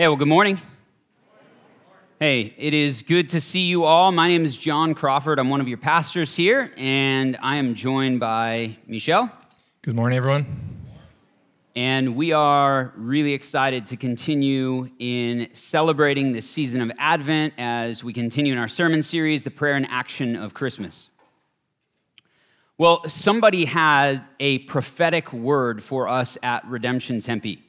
Hey, well, good morning. Hey, it is good to see you all. My name is John Crawford. I'm one of your pastors here, and I am joined by Michel. Good morning, everyone. And we are really excited to continue in celebrating this season of Advent as we continue in our sermon series, The Prayer and Action of Christmas. Well, somebody had a prophetic word for us at Redemption Tempe.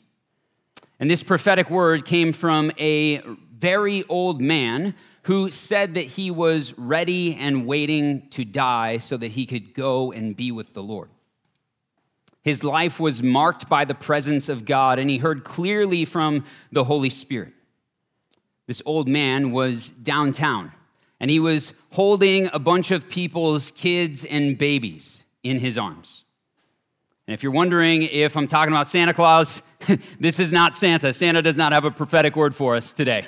And this prophetic word came from a very old man who said that he was ready and waiting to die so that he could go and be with the Lord. His life was marked by the presence of God, and he heard clearly from the Holy Spirit. This old man was downtown, and he was holding a bunch of people's kids and babies in his arms. And if you're wondering if I'm talking about Santa Claus, this is not Santa. Santa does not have a prophetic word for us today.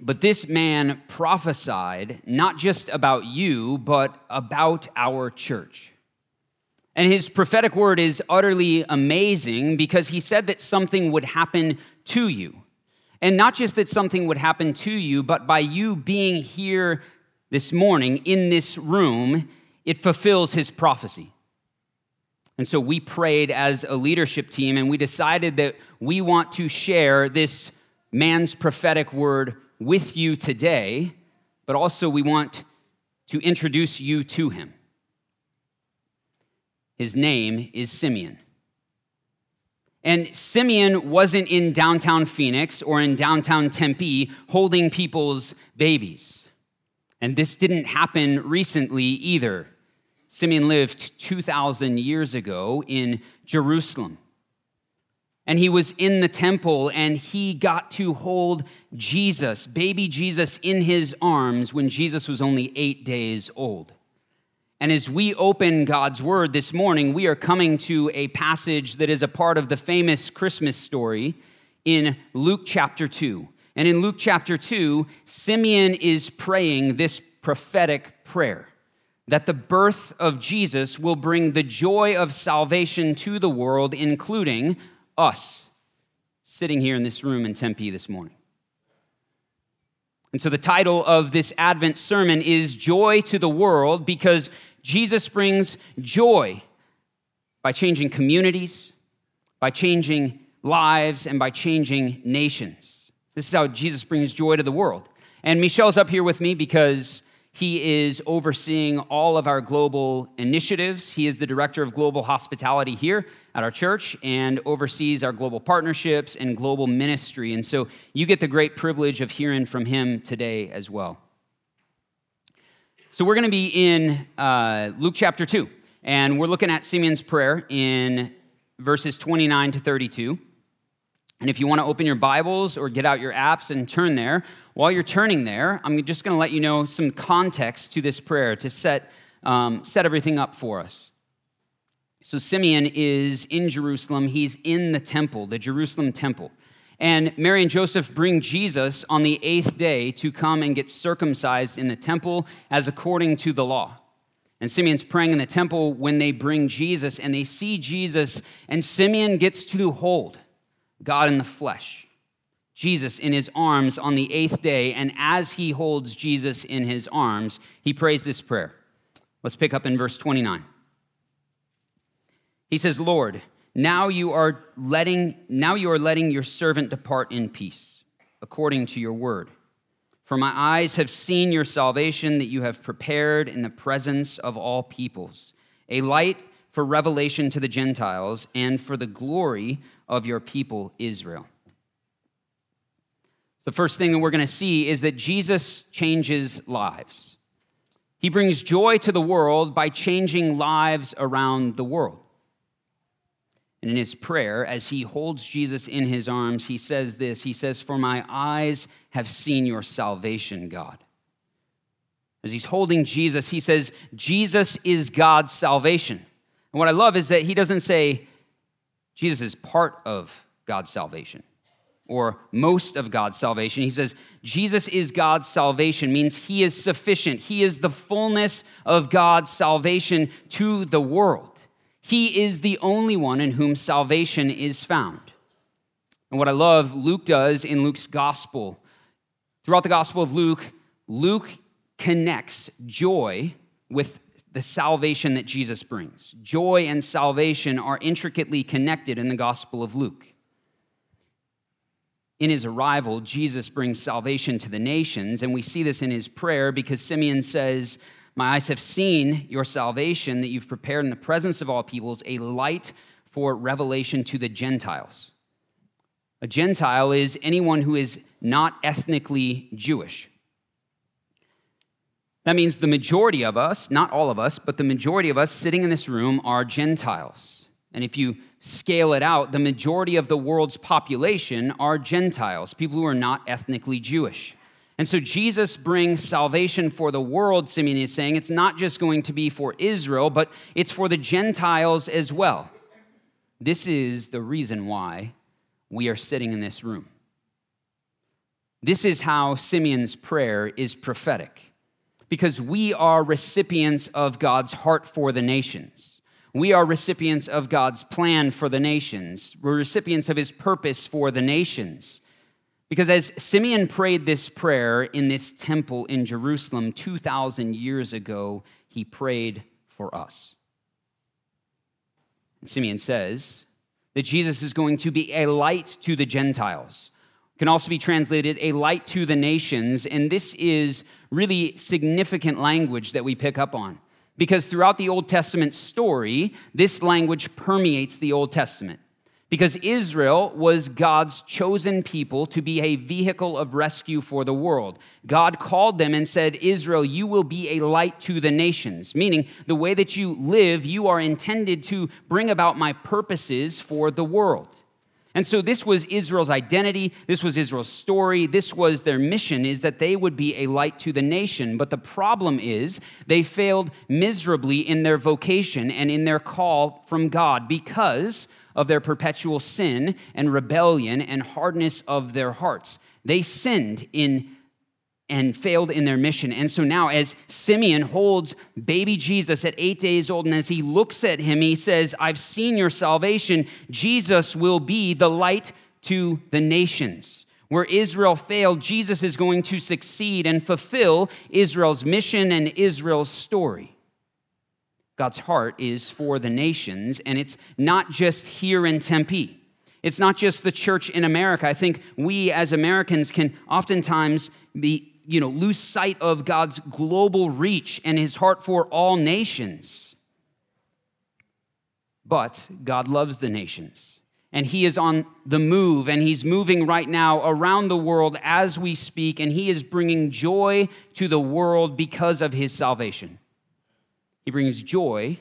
but this man prophesied not just about you, but about our church. And his prophetic word is utterly amazing because he said that something would happen to you. And not just that something would happen to you, but by you being here this morning in this room, it fulfills his prophecy. And so we prayed as a leadership team and we decided that we want to share this man's prophetic word with you today, but also we want to introduce you to him. His name is Simeon. And Simeon wasn't in downtown Phoenix or in downtown Tempe holding people's babies. And this didn't happen recently either. Simeon lived 2,000 years ago in Jerusalem. And he was in the temple and he got to hold Jesus, baby Jesus, in his arms when Jesus was only eight days old. And as we open God's word this morning, we are coming to a passage that is a part of the famous Christmas story in Luke chapter 2. And in Luke chapter 2, Simeon is praying this prophetic prayer that the birth of Jesus will bring the joy of salvation to the world, including us sitting here in this room in Tempe this morning. And so the title of this Advent sermon is Joy to the World because Jesus brings joy by changing communities, by changing lives, and by changing nations. This is how Jesus brings joy to the world. And Michel's up here with me because he is overseeing all of our global initiatives. He is the director of global hospitality here at our church and oversees our global partnerships and global ministry. And so you get the great privilege of hearing from him today as well. So we're going to be in uh, Luke chapter 2, and we're looking at Simeon's prayer in verses 29 to 32. And if you want to open your Bibles or get out your apps and turn there, while you're turning there, I'm just going to let you know some context to this prayer to set, um, set everything up for us. So, Simeon is in Jerusalem. He's in the temple, the Jerusalem temple. And Mary and Joseph bring Jesus on the eighth day to come and get circumcised in the temple as according to the law. And Simeon's praying in the temple when they bring Jesus and they see Jesus, and Simeon gets to hold God in the flesh, Jesus in his arms on the eighth day. And as he holds Jesus in his arms, he prays this prayer. Let's pick up in verse 29. He says, Lord, now you are letting now you are letting your servant depart in peace according to your word for my eyes have seen your salvation that you have prepared in the presence of all peoples a light for revelation to the Gentiles and for the glory of your people, Israel. The first thing that we're going to see is that Jesus changes lives. He brings joy to the world by changing lives around the world. And in his prayer, as he holds Jesus in his arms, he says this He says, For my eyes have seen your salvation, God. As he's holding Jesus, he says, Jesus is God's salvation. And what I love is that he doesn't say Jesus is part of God's salvation or most of God's salvation. He says Jesus is God's salvation, means he is sufficient. He is the fullness of God's salvation to the world. He is the only one in whom salvation is found. And what I love Luke does in Luke's gospel, throughout the gospel of Luke, Luke connects joy with the salvation that Jesus brings. Joy and salvation are intricately connected in the gospel of Luke. In his arrival, Jesus brings salvation to the nations, and we see this in his prayer because Simeon says, My eyes have seen your salvation that you've prepared in the presence of all peoples, a light for revelation to the Gentiles. A Gentile is anyone who is not ethnically Jewish. That means the majority of us, not all of us, but the majority of us sitting in this room are Gentiles. And if you scale it out, the majority of the world's population are Gentiles, people who are not ethnically Jewish. And so Jesus brings salvation for the world, Simeon is saying. It's not just going to be for Israel, but it's for the Gentiles as well. This is the reason why we are sitting in this room. This is how Simeon's prayer is prophetic because we are recipients of God's heart for the nations. We are recipients of God's plan for the nations. We're recipients of his purpose for the nations. Because as Simeon prayed this prayer in this temple in Jerusalem 2,000 years ago, he prayed for us. And Simeon says that Jesus is going to be a light to the Gentiles can also be translated a light to the nations. And this is really significant language that we pick up on. Because throughout the Old Testament story, this language permeates the Old Testament. Because Israel was God's chosen people to be a vehicle of rescue for the world. God called them and said, Israel, you will be a light to the nations, meaning the way that you live, you are intended to bring about my purposes for the world. And so this was Israel's identity, this was Israel's story, this was their mission is that they would be a light to the nation. But the problem is they failed miserably in their vocation and in their call from God because of their perpetual sin and rebellion and hardness of their hearts. They sinned in and failed in their mission. And so now, as Simeon holds baby Jesus at eight days old, and as he looks at him, he says, I've seen your salvation. Jesus will be the light to the nations. Where Israel failed, Jesus is going to succeed and fulfill Israel's mission and Israel's story. God's heart is for the nations, and it's not just here in Tempe. It's not just the church in America. I think we as Americans can oftentimes be you know, lose sight of God's global reach and his heart for all nations. But God loves the nations. And he is on the move, and he's moving right now around the world as we speak, and he is bringing joy to the world because of his salvation. He brings joy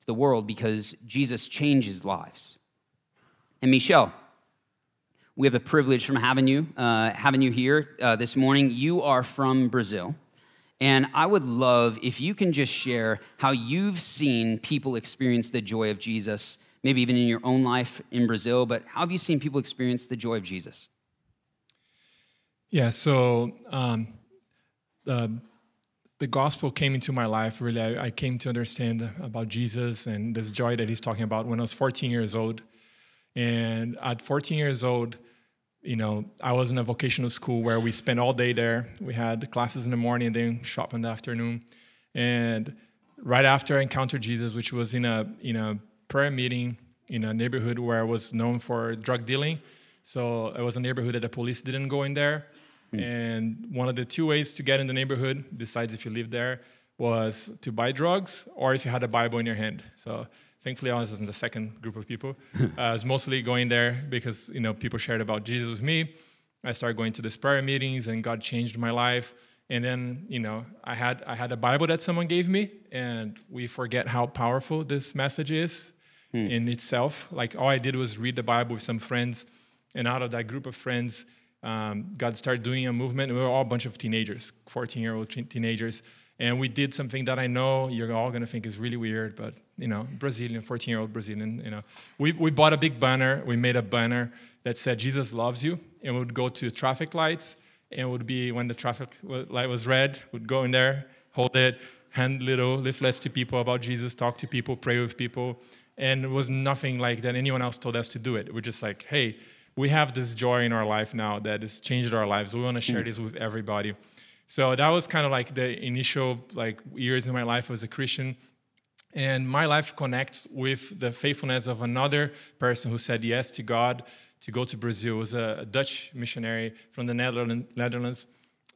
to the world because Jesus changes lives. And Michel, we have the privilege from having you, uh, having you here uh, this morning. You are from Brazil. And I would love if you can just share how you've seen people experience the joy of Jesus, maybe even in your own life in Brazil, but how have you seen people experience the joy of Jesus? Yeah, so um, the, the gospel came into my life. Really, I, I came to understand about Jesus and this joy that he's talking about when I was 14 years old. And at 14 years old, you know, I was in a vocational school where we spent all day there. We had classes in the morning and then shop in the afternoon. And right after I encountered Jesus, which was in a in a prayer meeting in a neighborhood where I was known for drug dealing. So it was a neighborhood that the police didn't go in there. Mm. And one of the two ways to get in the neighborhood, besides if you live there, was to buy drugs or if you had a Bible in your hand. So Thankfully, I was in the second group of people. uh, I was mostly going there because you know people shared about Jesus with me. I started going to these prayer meetings, and God changed my life. And then you know I had I had a Bible that someone gave me, and we forget how powerful this message is hmm. in itself. Like all I did was read the Bible with some friends, and out of that group of friends, um, God started doing a movement. We were all a bunch of teenagers, 14 year old teenagers and we did something that I know you're all gonna think is really weird, but you know, Brazilian, 14 year old Brazilian, you know, we, we bought a big banner. We made a banner that said Jesus loves you, and we would go to traffic lights, and it would be when the traffic light was red, we'd go in there, hold it, hand little leaflets to people about Jesus, talk to people, pray with people, and it was nothing like that anyone else told us to do it. We're just like, hey, we have this joy in our life now that has changed our lives. We want to share mm. this with everybody. So that was kind of like the initial like years in my life as a Christian. And my life connects with the faithfulness of another person who said yes to God to go to Brazil. It was a, Dutch missionary from the Netherlands,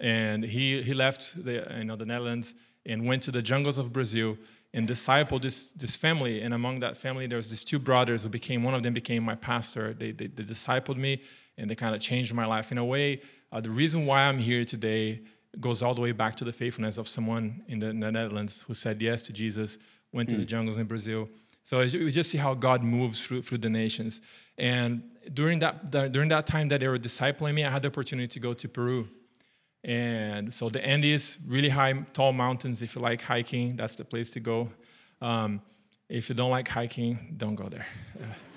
and he, he left the, you know, the Netherlands and went to the jungles of Brazil and discipled this, this family. And among that family, there was these two brothers who became, one of them became my pastor. They, they, they discipled me and they kind of changed my life. In a way, uh, the reason why I'm here today goes all the way back to the faithfulness of someone in the, in the Netherlands who said yes to Jesus, went to mm. the jungles in Brazil. So we just see how God moves through, through the nations. And during that, during that time that they were discipling me, I had the opportunity to go to Peru. And so the Andes, really high, tall mountains. If you like hiking, that's the place to go. Um, if you don't like hiking, don't go there.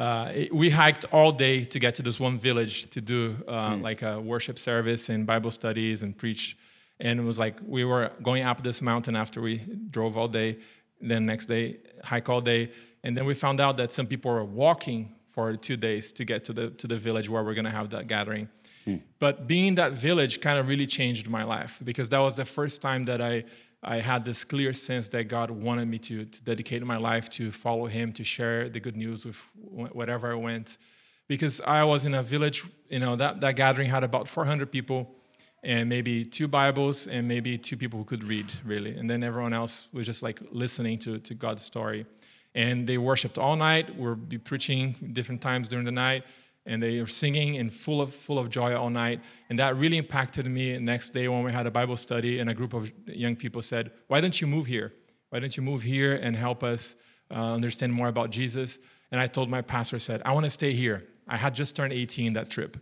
Uh, it, we hiked all day to get to this one village to do uh, mm. like a worship service and Bible studies and preach. And it was like we were going up this mountain after we drove all day. Then next day, hike all day, and then we found out that some people were walking for two days to get to the to the village where we're gonna have that gathering. Hmm. But being in that village kind of really changed my life because that was the first time that I, I had this clear sense that God wanted me to, to dedicate my life to follow Him, to share the good news with whatever I went. Because I was in a village, you know, that, that gathering had about 400 people and maybe two Bibles and maybe two people who could read, really. And then everyone else was just like listening to, to God's story. And they worshiped all night. We'll be preaching different times during the night and they were singing and full of full of joy all night. And that really impacted me next day when we had a bible study and a group of young people said why don't you move here? Why don't you move here and help us uh, understand more about jesus? And i told my pastor I said i want to stay here. I had just turned 18 that trip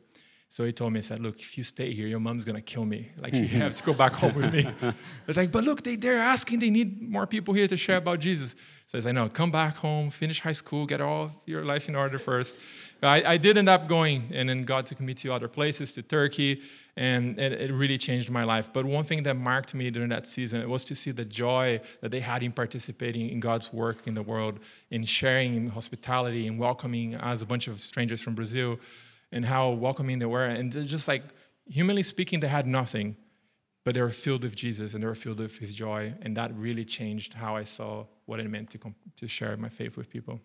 so he told me, he said, look, if you stay here, your mom's gonna kill me. Like you have to go back home with me. It's like, but look, they, they're asking, they need more people here to share about Jesus. So I said, no, come back home, finish high school, get all your life in order first. I, I did end up going, and then God took me to other places, to Turkey, and it, it really changed my life. But one thing that marked me during that season was to see the joy that they had in participating in God's work in the world, in sharing in hospitality, and welcoming us, a bunch of strangers from Brazil and how welcoming they were. And just like, humanly speaking, they had nothing, but they were filled with Jesus and they were filled with his joy. And that really changed how I saw what it meant to, to share my faith with people.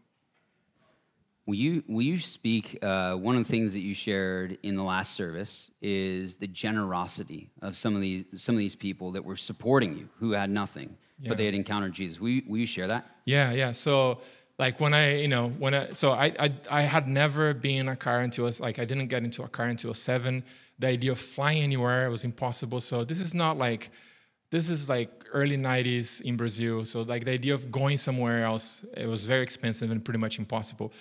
Will you, will you speak? Uh, one of the things that you shared in the last service is the generosity of some of these, some of these people that were supporting you who had nothing, yeah. but they had encountered Jesus. Will you, will you share that? Yeah, yeah. So like when I, you know, when I, so I, I, I had never been in a car until I was like, I didn't get into a car until seven. The idea of flying anywhere was impossible. So this is not like, this is like early 90s in Brazil. So like the idea of going somewhere else, it was very expensive and pretty much impossible.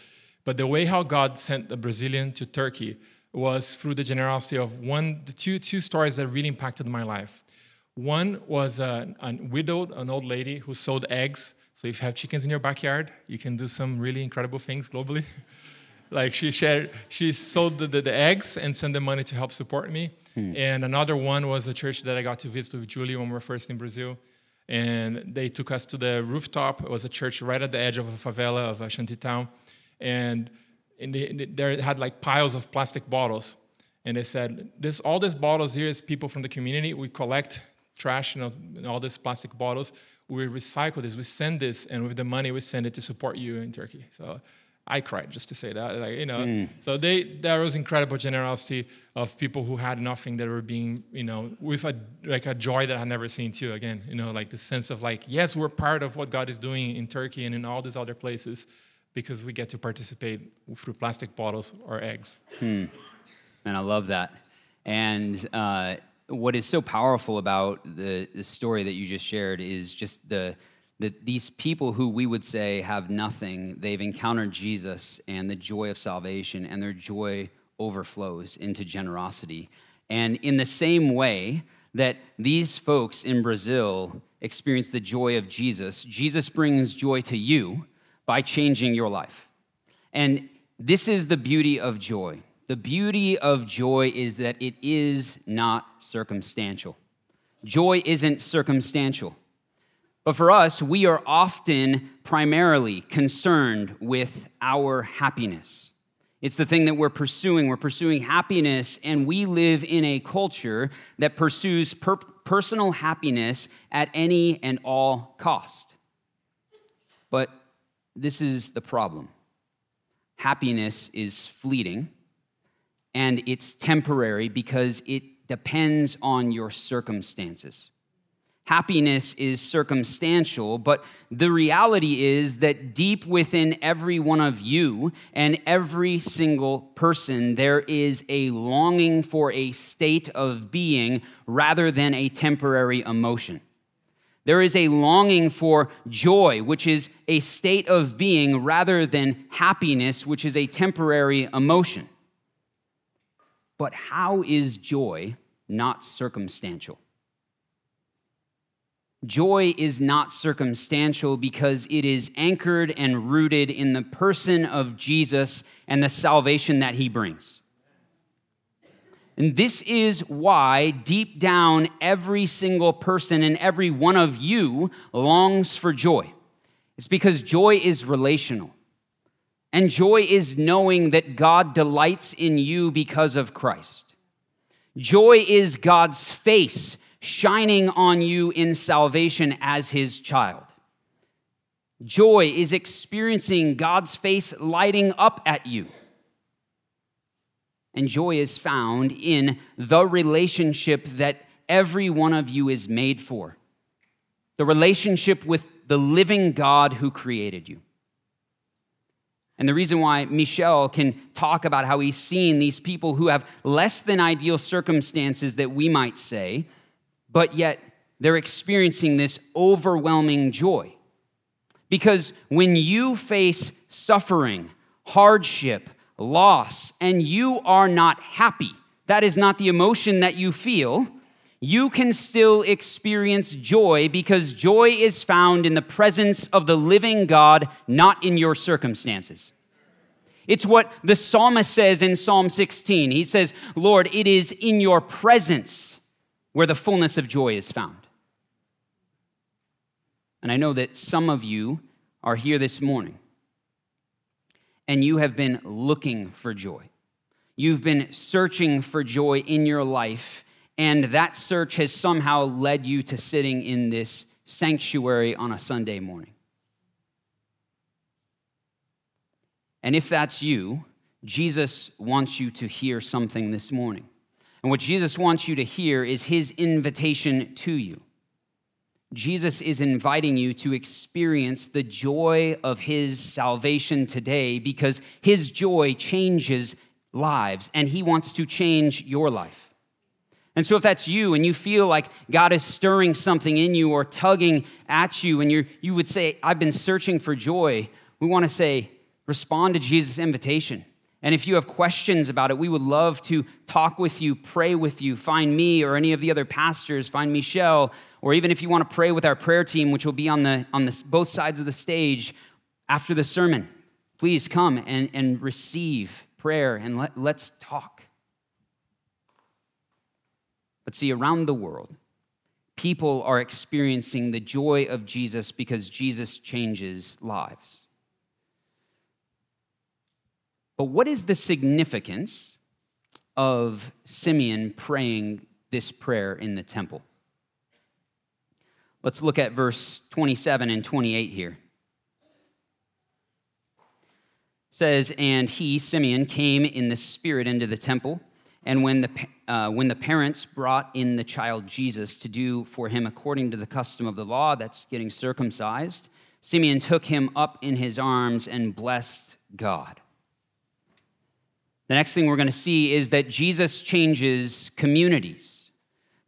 But the way how God sent a Brazilian to Turkey was through the generosity of one, the two, two stories that really impacted my life. One was uh, a, a widowed, an old lady who sold eggs so if you have chickens in your backyard, you can do some really incredible things globally. like she shared, she sold the, the, the, eggs and sent the money to help support me. Hmm. And another one was a church that I got to visit with Julie when we were first in Brazil. And they took us to the rooftop. It was a church right at the edge of a favela of a shanty town. And they, they had like piles of plastic bottles. And they said, this, all these bottles here is people from the community. We collect trash, you know, all these plastic bottles we recycle this, we send this, and with the money we send it to support you in Turkey. So I cried just to say that, like you know. Mm. So they there was incredible generosity of people who had nothing that were being, you know, with a like a joy that I never seen too. Again, you know, like the sense of like yes, we're part of what God is doing in Turkey and in all these other places because we get to participate through plastic bottles or eggs. Hmm. And I love that. And uh, what is so powerful about the, the story that you just shared is just the that these people who we would say have nothing, they've encountered Jesus and the joy of salvation, and their joy overflows into generosity. And in the same way that these folks in Brazil experience the joy of Jesus, Jesus brings joy to you by changing your life. And this is the beauty of joy. The beauty of joy is that it is not circumstantial. Joy isn't circumstantial. But for us, we are often primarily concerned with our happiness. It's the thing that we're pursuing. We're pursuing happiness, and we live in a culture that pursues per- personal happiness at any and all cost. But this is the problem happiness is fleeting, and it's temporary because it depends on your circumstances. Happiness is circumstantial, but the reality is that deep within every one of you and every single person, there is a longing for a state of being rather than a temporary emotion. There is a longing for joy, which is a state of being, rather than happiness, which is a temporary emotion. But how is joy not circumstantial? Joy is not circumstantial because it is anchored and rooted in the person of Jesus and the salvation that he brings. And this is why, deep down, every single person and every one of you longs for joy. It's because joy is relational. And joy is knowing that God delights in you because of Christ. Joy is God's face shining on you in salvation as his child. Joy is experiencing God's face lighting up at you. And joy is found in the relationship that every one of you is made for the relationship with the living God who created you. And the reason why Michel can talk about how he's seen these people who have less than ideal circumstances that we might say but yet they're experiencing this overwhelming joy. Because when you face suffering, hardship, loss, and you are not happy, that is not the emotion that you feel, you can still experience joy because joy is found in the presence of the living God, not in your circumstances. It's what the psalmist says in Psalm 16. He says, Lord, it is in your presence where the fullness of joy is found. And I know that some of you are here this morning and you have been looking for joy. You've been searching for joy in your life, and that search has somehow led you to sitting in this sanctuary on a Sunday morning. And if that's you, Jesus wants you to hear something this morning. And what Jesus wants you to hear is his invitation to you. Jesus is inviting you to experience the joy of his salvation today because his joy changes lives and he wants to change your life. And so, if that's you and you feel like God is stirring something in you or tugging at you, and you you would say, I've been searching for joy, we want to say, respond to Jesus' invitation. And if you have questions about it, we would love to talk with you, pray with you. Find me or any of the other pastors, find Michel, or even if you want to pray with our prayer team, which will be on, the, on the, both sides of the stage after the sermon, please come and, and receive prayer and let, let's talk. But see, around the world, people are experiencing the joy of Jesus because Jesus changes lives. But what is the significance of Simeon praying this prayer in the temple? Let's look at verse 27 and 28 here. It says, And he, Simeon, came in the spirit into the temple. And when the, uh, when the parents brought in the child Jesus to do for him according to the custom of the law, that's getting circumcised, Simeon took him up in his arms and blessed God. The next thing we're going to see is that Jesus changes communities,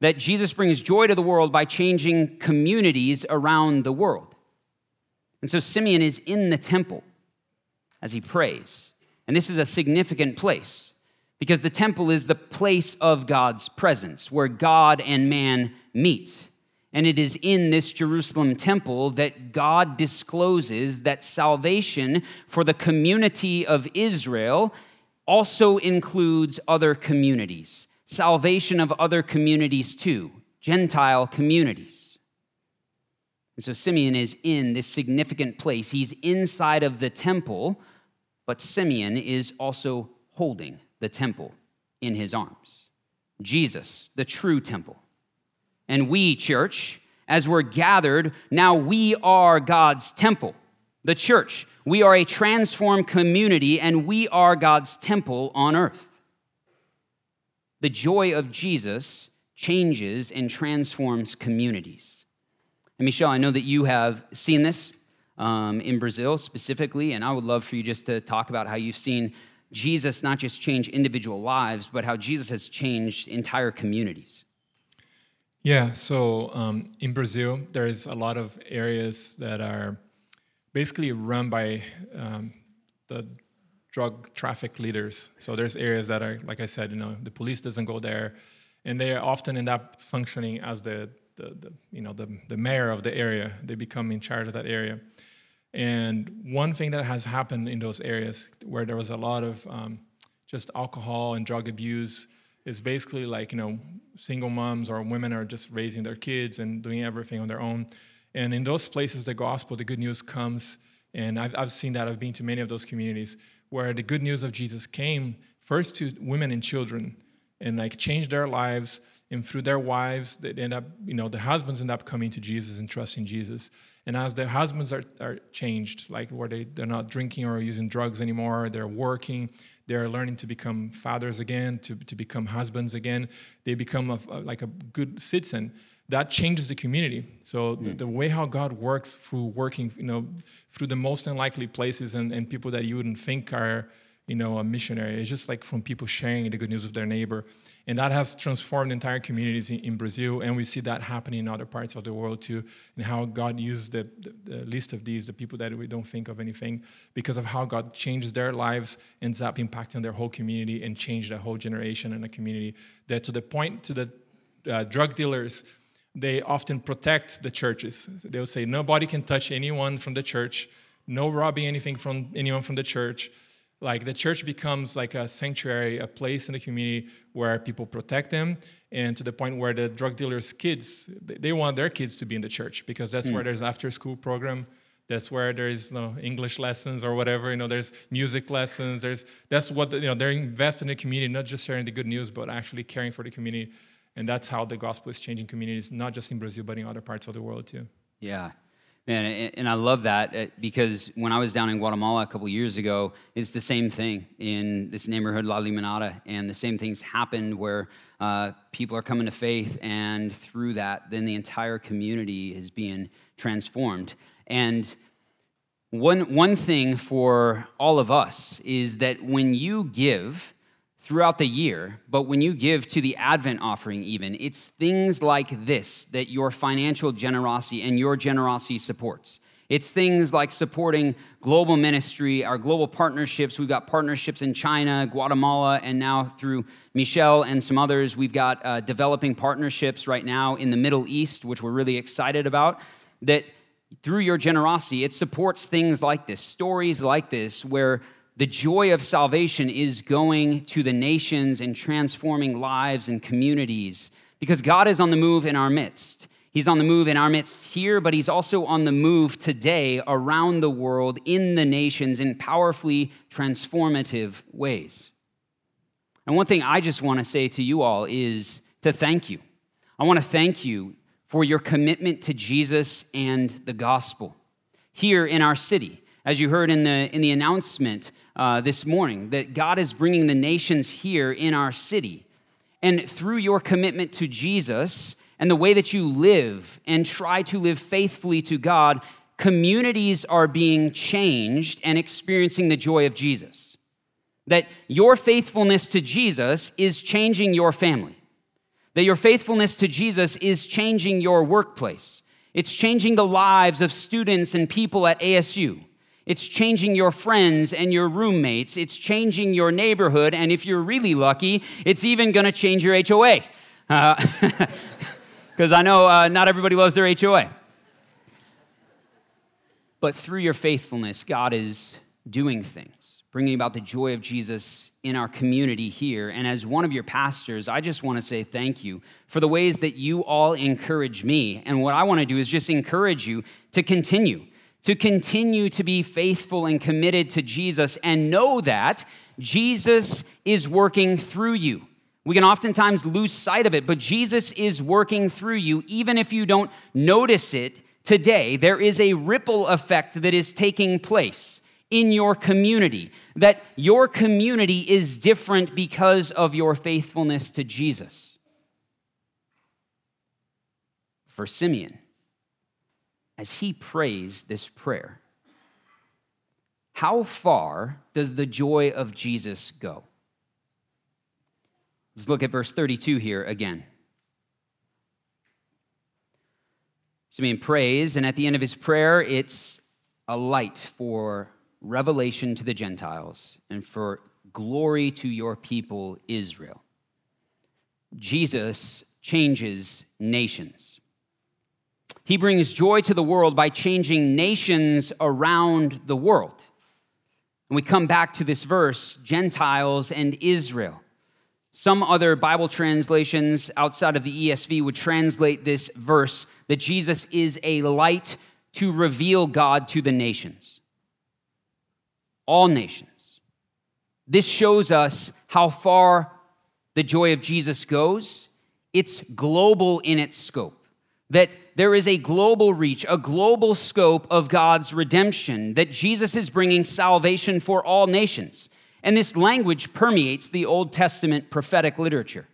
that Jesus brings joy to the world by changing communities around the world. And so Simeon is in the temple as he prays. And this is a significant place because the temple is the place of God's presence where God and man meet. And it is in this Jerusalem temple that God discloses that salvation for the community of Israel also includes other communities, salvation of other communities too, Gentile communities. And so Simeon is in this significant place. He's inside of the temple, but Simeon is also holding the temple in his arms. Jesus, the true temple. And we, church, as we're gathered, now we are God's temple, the church. We are a transformed community and we are God's temple on earth. The joy of Jesus changes and transforms communities. And Michel, I know that you have seen this um, in Brazil specifically, and I would love for you just to talk about how you've seen Jesus not just change individual lives, but how Jesus has changed entire communities. Yeah, so um, in Brazil, there's a lot of areas that are basically run by um, the drug traffic leaders. So there's areas that are, like I said, you know, the police doesn't go there, and they often end up functioning as the, the, the you know, the, the mayor of the area. They become in charge of that area. And one thing that has happened in those areas where there was a lot of um, just alcohol and drug abuse is basically like, you know, single moms or women are just raising their kids and doing everything on their own. And in those places, the gospel, the good news comes. And I've, I've seen that. I've been to many of those communities where the good news of Jesus came first to women and children and like changed their lives and through their wives they end up you know the husbands end up coming to jesus and trusting jesus and as the husbands are, are changed like where they, they're not drinking or using drugs anymore they're working they're learning to become fathers again to, to become husbands again they become a, a, like a good citizen that changes the community so mm. the, the, way how god works through working you know through the most unlikely places and, and people that you wouldn't think are you know, a missionary. It's just like from people sharing the good news with their neighbor. And that has transformed entire communities in, in Brazil. And we see that happening in other parts of the world too, and how God used the, the, the, list of these, the people that we don't think of anything, because of how God changes their lives, ends up impacting their whole community and changed a whole generation and a community. That to the point to the uh, drug dealers, they often protect the churches. They'll say, nobody can touch anyone from the church, no robbing anything from anyone from the church like the church becomes like a sanctuary a place in the community where people protect them and to the point where the drug dealers kids they want their kids to be in the church because that's mm. where there's after school program that's where there's you know, english lessons or whatever you know there's music lessons there's that's what you know they're invested in the community not just sharing the good news but actually caring for the community. And that's how the gospel is changing communities not just in brazil but in other parts of the world too. Yeah Man, and I love that uh, because when I was down in Guatemala a couple years ago, it's the same thing in this neighborhood, La Limonada, and the same things happened where uh, people are coming to faith, and through that, then the entire community is being transformed. And one, one thing for all of us is that when you give, throughout the year, but when you give to the Advent offering, even, it's things like this that your financial generosity and your generosity supports. It's things like supporting global ministry, our global partnerships. We've got partnerships in China, Guatemala, and now through Michel and some others, we've got uh, developing partnerships right now in the Middle East, which we're really excited about. That through your generosity, it supports things like this, stories like this, where the joy of salvation is going to the nations and transforming lives and communities because God is on the move in our midst. He's on the move in our midst here, but He's also on the move today around the world in the nations in powerfully transformative ways. And one thing I just want to say to you all is to thank you. I want to thank you for your commitment to Jesus and the gospel here in our city. As you heard in the, in the announcement, uh, this morning that God is bringing the nations here in our city. And through your commitment to Jesus and the way that you live and try to live faithfully to God, communities are being changed and experiencing the joy of Jesus. That your faithfulness to Jesus is changing your family. That your faithfulness to Jesus is changing your workplace. It's changing the lives of students and people at ASU. It's changing your friends and your roommates. It's changing your neighborhood. And if you're really lucky, it's even going to change your HOA. Because uh, I know uh, not everybody loves their HOA. But through your faithfulness, God is doing things, bringing about the joy of Jesus in our community here. And as one of your pastors, I just want to say thank you for the ways that you all encourage me. And what I want to do is just encourage you to continue to continue to be faithful and committed to Jesus and know that Jesus is working through you. We can oftentimes lose sight of it, but Jesus is working through you, even if you don't notice it today. There is a ripple effect that is taking place in your community, that your community is different because of your faithfulness to Jesus. For Simeon, as he prays this prayer, how far does the joy of Jesus go? Let's look at verse 32 here again. Simeon prays, and at the end of his prayer, it's a light for revelation to the Gentiles and for glory to your people, Israel. Jesus changes nations. He brings joy to the world by changing nations around the world. And we come back to this verse Gentiles and Israel. Some other Bible translations outside of the ESV would translate this verse that Jesus is a light to reveal God to the nations, all nations. This shows us how far the joy of Jesus goes. It's global in its scope that there is a global reach, a global scope of God's redemption, that Jesus is bringing salvation for all nations. And this language permeates the Old Testament prophetic literature,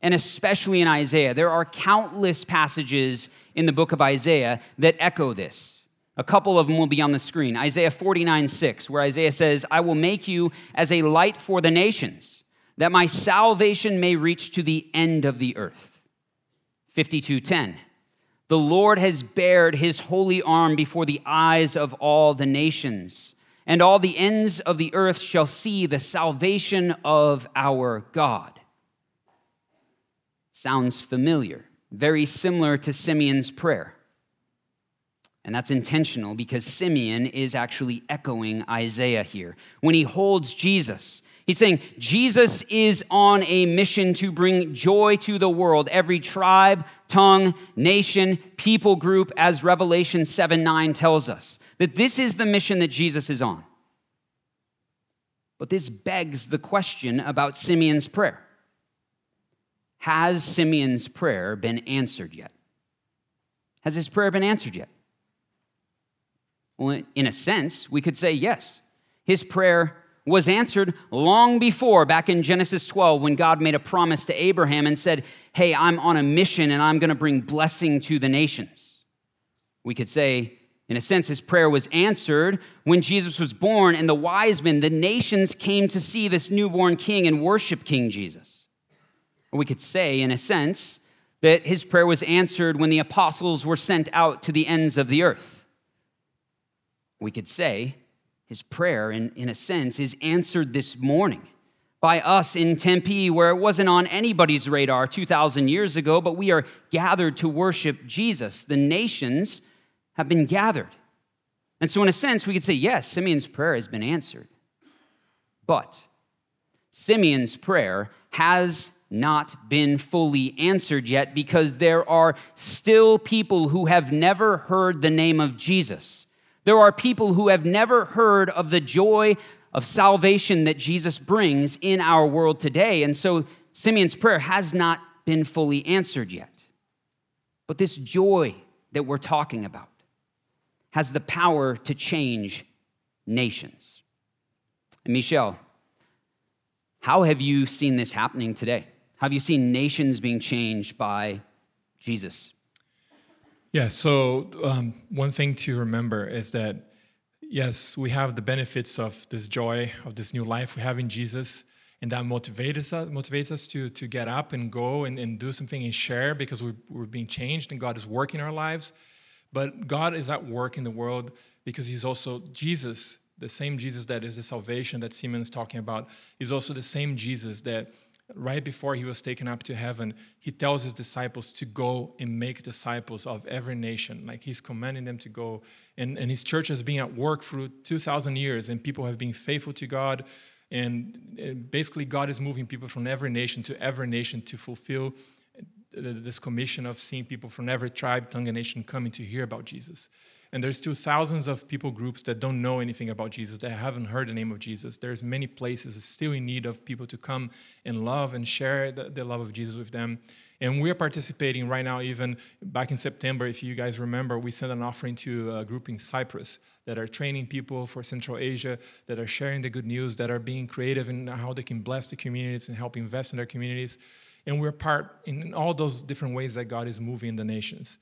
and especially in Isaiah. There are countless passages in the book of Isaiah that echo this. A couple of them will be on the screen. Isaiah 49 6, where Isaiah says, I will make you as a light for the nations, that my salvation may reach to the end of the earth. 52 10, the Lord has bared his holy arm before the eyes of all the nations, and all the ends of the earth shall see the salvation of our God. Sounds familiar, very similar to Simeon's prayer. And that's intentional because Simeon is actually echoing Isaiah here. When he holds Jesus, He's saying Jesus is on a mission to bring joy to the world, every tribe, tongue, nation, people group, as Revelation 7 9 tells us. That this is the mission that Jesus is on. But this begs the question about Simeon's prayer. Has Simeon's prayer been answered yet? Has his prayer been answered yet? Well, in a sense, we could say yes. His prayer was answered long before, back in Genesis 12, when God made a promise to Abraham and said, Hey, I'm on a mission and I'm going to bring blessing to the nations. We could say, in a sense, his prayer was answered when Jesus was born and the wise men, the nations came to see this newborn king and worship King Jesus. We could say, in a sense, that his prayer was answered when the apostles were sent out to the ends of the earth. We could say his prayer, in, in a sense, is answered this morning by us in Tempe, where it wasn't on anybody's radar 2,000 years ago, but we are gathered to worship Jesus. The nations have been gathered. And so, in a sense, we could say, yes, Simeon's prayer has been answered. But Simeon's prayer has not been fully answered yet because there are still people who have never heard the name of Jesus. There are people who have never heard of the joy of salvation that Jesus brings in our world today. And so Simeon's prayer has not been fully answered yet. But this joy that we're talking about has the power to change nations. And Michel, how have you seen this happening today? Have you seen nations being changed by Jesus? Yeah, so um, one thing to remember is that, yes, we have the benefits of this joy, of this new life we have in Jesus, and that motivates us, motivates us to, to get up and go and, and do something and share because we're, we're being changed and God is working our lives. But God is at work in the world because He's also Jesus, the same Jesus that is the salvation that Simeon is talking about, is also the same Jesus that right before he was taken up to heaven, he tells his disciples to go and make disciples of every nation. Like he's commanding them to go. And, and his church has been at work for 2,000 years, and people have been faithful to God. And, and basically, God is moving people from every nation to every nation to fulfill this commission of seeing people from every tribe, tongue, and nation coming to hear about Jesus. And there's still thousands of people groups that don't know anything about Jesus, that haven't heard the name of Jesus. There's many places still in need of people to come and love and share the, the love of Jesus with them. And we're participating right now, even back in September, if you guys remember, we sent an offering to a group in Cyprus that are training people for Central Asia, that are sharing the good news, that are being creative in how they can bless the communities and help invest in their communities. And we're part in all those different ways that God is moving in the nations.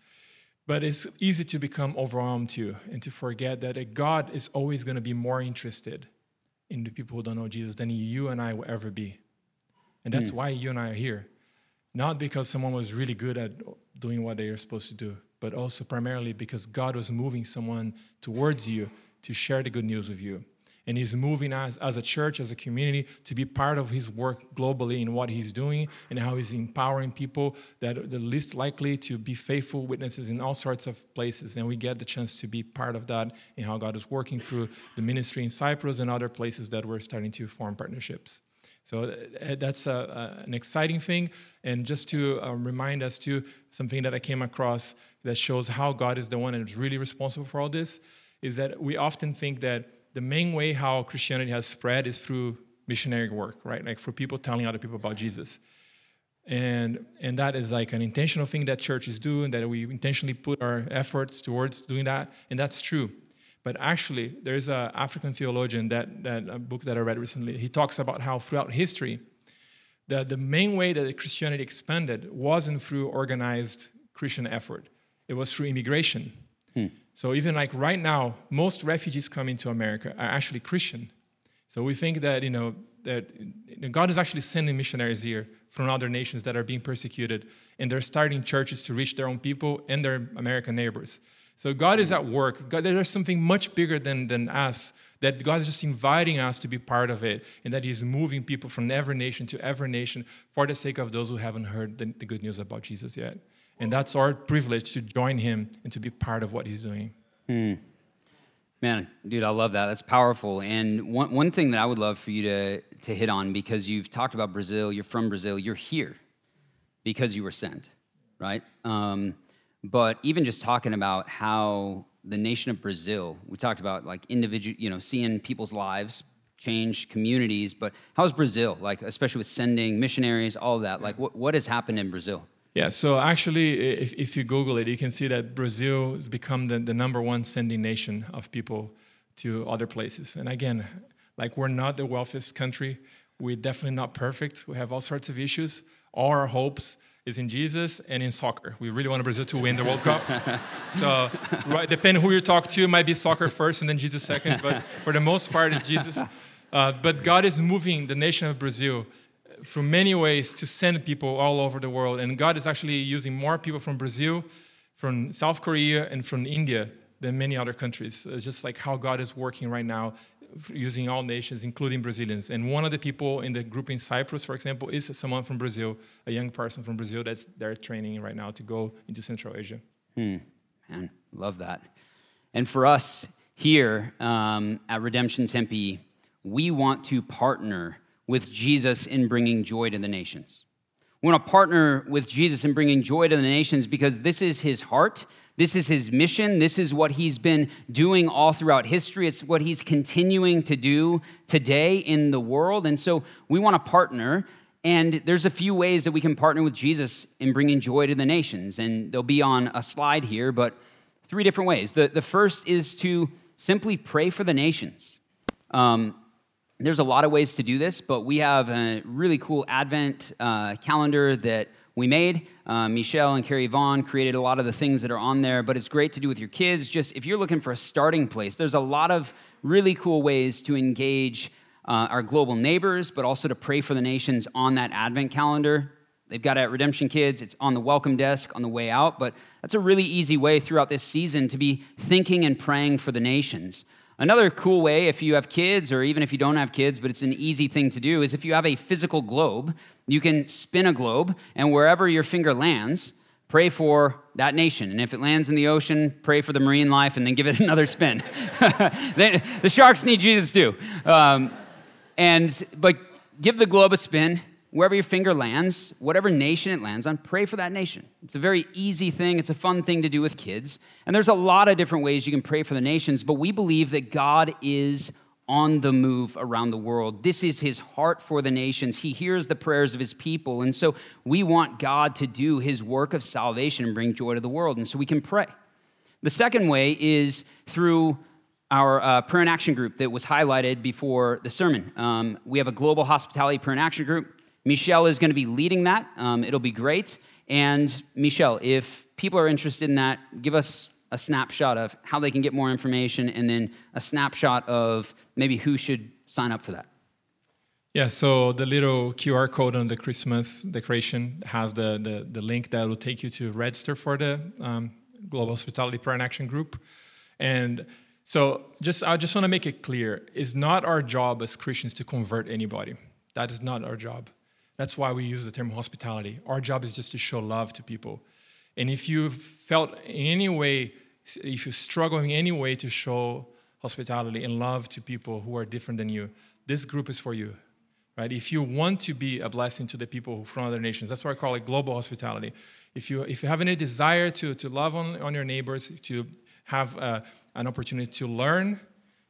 But it's easy to become overwhelmed too and to forget that God is always going to be more interested in the people who don't know Jesus than you and I will ever be. And that's mm. why you and I are here. Not because someone was really good at doing what they are supposed to do, but also primarily because God was moving someone towards you to share the good news with you and he's moving us as a church, as a community, to be part of his work globally in what he's doing and how he's empowering people that are the least likely to be faithful witnesses in all sorts of places. And we get the chance to be part of that and how God is working through the ministry in Cyprus and other places that we're starting to form partnerships. So uh, that's a, a, an exciting thing. And just to uh, remind us, too, something that I came across that shows how God is the one that is really responsible for all this is that we often think that the main way how Christianity has spread is through missionary work, right? Like for people telling other people about Jesus. And, and that is like an intentional thing that churches do, and that we intentionally put our efforts towards doing that, and that's true. But actually, there's an African theologian that, that a book that I read recently. He talks about how throughout history, the, the main way that Christianity expanded wasn't through organized Christian effort. It was through immigration. Hmm. So even like right now, most refugees coming to America are actually Christian. So we think that you know that God is actually sending missionaries here from other nations that are being persecuted, and they're starting churches to reach their own people and their American neighbors. So God is at work. God, there's something much bigger than, than us that God is just inviting us to be part of it, and that He's moving people from every nation to every nation for the sake of those who haven't heard the, the good news about Jesus yet. And that's our privilege to join him and to be part of what he's doing. Hmm. Man, dude, I love that. That's powerful. And one, one thing that I would love for you to, to hit on, because you've talked about Brazil, you're from Brazil, you're here because you were sent, right? Um, but even just talking about how the nation of Brazil, we talked about like individual, you know, seeing people's lives change communities, but how's Brazil, like, especially with sending missionaries, all that? Like, what, what has happened in Brazil? Yeah, so actually, if, if you Google it, you can see that Brazil has become the, the number one sending nation of people to other places. And again, like we're not the wealthiest country. We're definitely not perfect. We have all sorts of issues. All our hopes is in Jesus and in soccer. We really want Brazil to win the World Cup. so, right, depending who you talk to, it might be soccer first and then Jesus second. But for the most part, it's Jesus. Uh, but God is moving the nation of Brazil through many ways to send people all over the world. And God is actually using more people from Brazil, from South Korea, and from India than many other countries. It's just like how God is working right now, using all nations, including Brazilians. And one of the people in the group in Cyprus, for example, is someone from Brazil, a young person from Brazil that's they're training right now to go into Central Asia. Hmm. Man, love that. And for us here um, at Redemption Tempe, we want to partner with Jesus in bringing joy to the nations. We want to partner with Jesus in bringing joy to the nations because this is his heart. This is his mission. This is what he's been doing all throughout history. It's what he's continuing to do today in the world. And so we want to partner. And there's a few ways that we can partner with Jesus in bringing joy to the nations. And they'll be on a slide here, but three different ways. The, the first is to simply pray for the nations. Um, there's a lot of ways to do this, but we have a really cool Advent uh, calendar that we made. Uh, Michelle and Carrie Vaughn created a lot of the things that are on there, but it's great to do with your kids. Just if you're looking for a starting place, there's a lot of really cool ways to engage uh, our global neighbors, but also to pray for the nations on that Advent calendar. They've got it at Redemption Kids. It's on the welcome desk on the way out, but that's a really easy way throughout this season to be thinking and praying for the nations. Another cool way, if you have kids or even if you don't have kids, but it's an easy thing to do, is if you have a physical globe, you can spin a globe, and wherever your finger lands, pray for that nation. And if it lands in the ocean, pray for the marine life and then give it another spin. the sharks need Jesus too. Um, and, but give the globe a spin wherever your finger lands, whatever nation it lands on, pray for that nation. It's a very easy thing, it's a fun thing to do with kids. And there's a lot of different ways you can pray for the nations, but we believe that God is on the move around the world. This is his heart for the nations. He hears the prayers of his people. And so we want God to do his work of salvation and bring joy to the world. And so we can pray. The second way is through our uh, prayer and action group that was highlighted before the sermon. Um, we have a global hospitality prayer and action group. Michel is going to be leading that. Um, it'll be great. And Michel, if people are interested in that, give us a snapshot of how they can get more information and then a snapshot of maybe who should sign up for that. Yeah, so the little QR code on the Christmas decoration has the, the, the link that will take you to register for the um, Global Hospitality and Action Group. And so just I just want to make it clear, it's not our job as Christians to convert anybody. That is not our job. That's why we use the term hospitality. Our job is just to show love to people. And if you felt in any way, if you struggle in any way to show hospitality and love to people who are different than you, this group is for you. Right? If you want to be a blessing to the people from other nations, that's why I call it global hospitality. If you if you have any desire to to love on, on your neighbors, to have uh, an opportunity to learn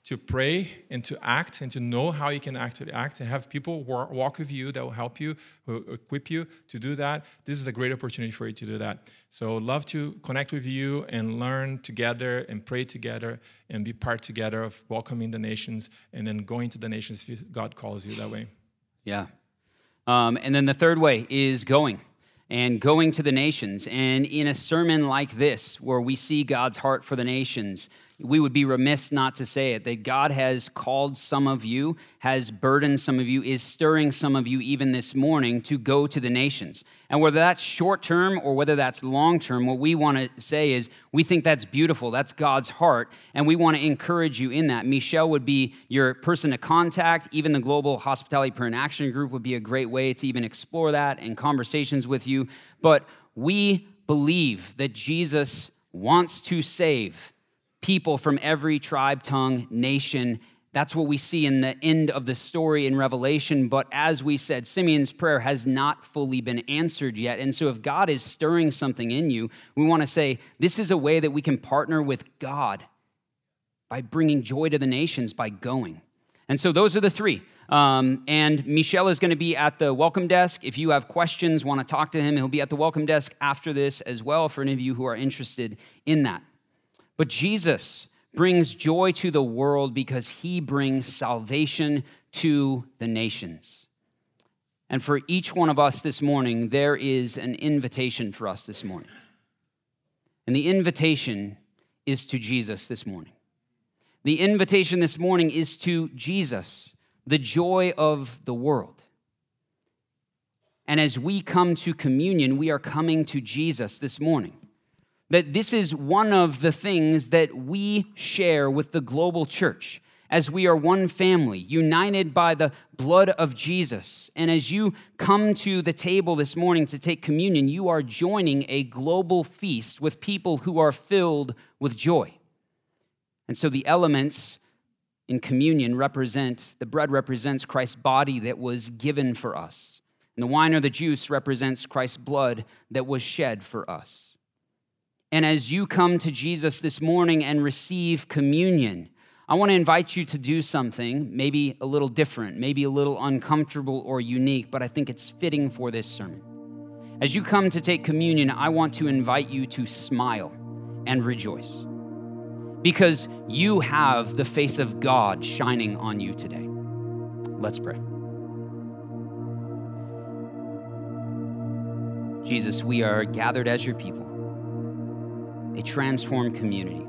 to pray and to act and to know how you can actually act and have people walk with you that will help you, who equip you to do that. This is a great opportunity for you to do that. So, love to connect with you and learn together and pray together and be part together of welcoming the nations and then going to the nations if God calls you that way. Yeah. Um, and then the third way is going and going to the nations. And in a sermon like this, where we see God's heart for the nations, we would be remiss not to say it that God has called some of you, has burdened some of you, is stirring some of you even this morning to go to the nations. And whether that's short term or whether that's long term, what we want to say is we think that's beautiful. That's God's heart. And we want to encourage you in that. Michel would be your person to contact. Even the Global Hospitality Prayer and Action Group would be a great way to even explore that and conversations with you. But we believe that Jesus wants to save people from every tribe, tongue, nation. That's what we see in the end of the story in Revelation. But as we said, Simeon's prayer has not fully been answered yet. And so, if God is stirring something in you, we want to say this is a way that we can partner with God by bringing joy to the nations by going. And so, those are the three. Um, and Michel is going to be at the welcome desk. If you have questions, want to talk to him, he'll be at the welcome desk after this as well for any of you who are interested in that. But Jesus brings joy to the world because he brings salvation to the nations. And for each one of us this morning, there is an invitation for us this morning. And the invitation is to Jesus this morning. The invitation this morning is to Jesus, the joy of the world. And as we come to communion, we are coming to Jesus this morning that this is one of the things that we share with the global church as we are one family, united by the blood of Jesus. And as you come to the table this morning to take communion, you are joining a global feast with people who are filled with joy. And so the elements in communion represent the bread represents Christ's body that was given for us, and the wine or the juice represents Christ's blood that was shed for us. And as you come to Jesus this morning and receive communion, I want to invite you to do something maybe a little different, maybe a little uncomfortable or unique, but I think it's fitting for this sermon. As you come to take communion, I want to invite you to smile and rejoice because you have the face of God shining on you today. Let's pray. Jesus, we are gathered as your people a transformed community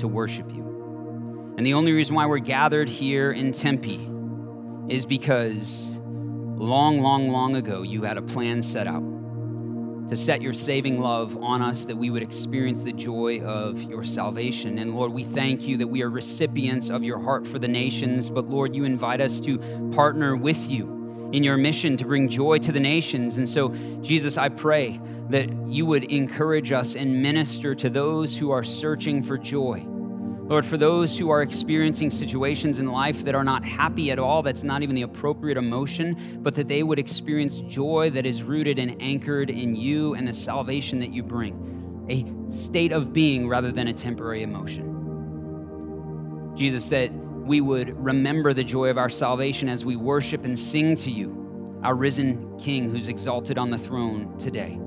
to worship you. And the only reason why we're gathered here in Tempe is because long, long, long ago, you had a plan set out to set your saving love on us that we would experience the joy of your salvation. And Lord, we thank you that we are recipients of your heart for the nations, but Lord, you invite us to partner with you in your mission to bring joy to the nations. And so, Jesus, I pray that you would encourage us and minister to those who are searching for joy. Lord, for those who are experiencing situations in life that are not happy at all, that's not even the appropriate emotion, but that they would experience joy that is rooted and anchored in you and the salvation that you bring, a state of being rather than a temporary emotion. Jesus, that we would remember the joy of our salvation as we worship and sing to you, our risen King who's exalted on the throne today.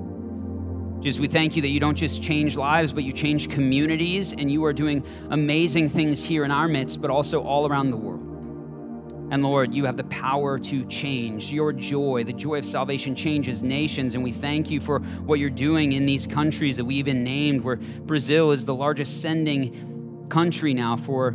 Jesus, we thank you that you don't just change lives, but you change communities, and you are doing amazing things here in our midst, but also all around the world. And Lord, you have the power to change. Your joy, the joy of salvation, changes nations. And we thank you for what you're doing in these countries that we even named, where Brazil is the largest sending country now for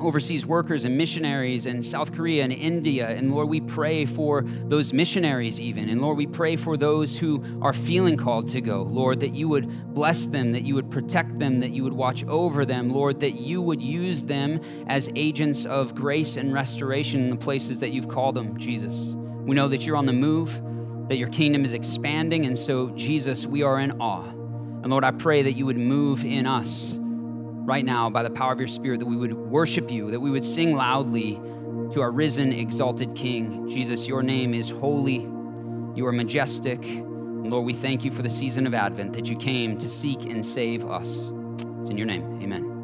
overseas workers and missionaries in South Korea and India. And Lord, we pray for those missionaries even. And Lord, we pray for those who are feeling called to go. Lord, that you would bless them, that you would protect them, that you would watch over them. Lord, that you would use them as agents of grace and restoration in the places that you've called them, Jesus. We know that you're on the move, that your kingdom is expanding. And so, Jesus, we are in awe. And Lord, I pray that you would move in us right now by the power of your Spirit that we would worship you, that we would sing loudly to our risen, exalted King. Jesus, your name is holy, you are majestic. Lord, we thank you for the season of Advent that you came to seek and save us. It's in your name. Amen.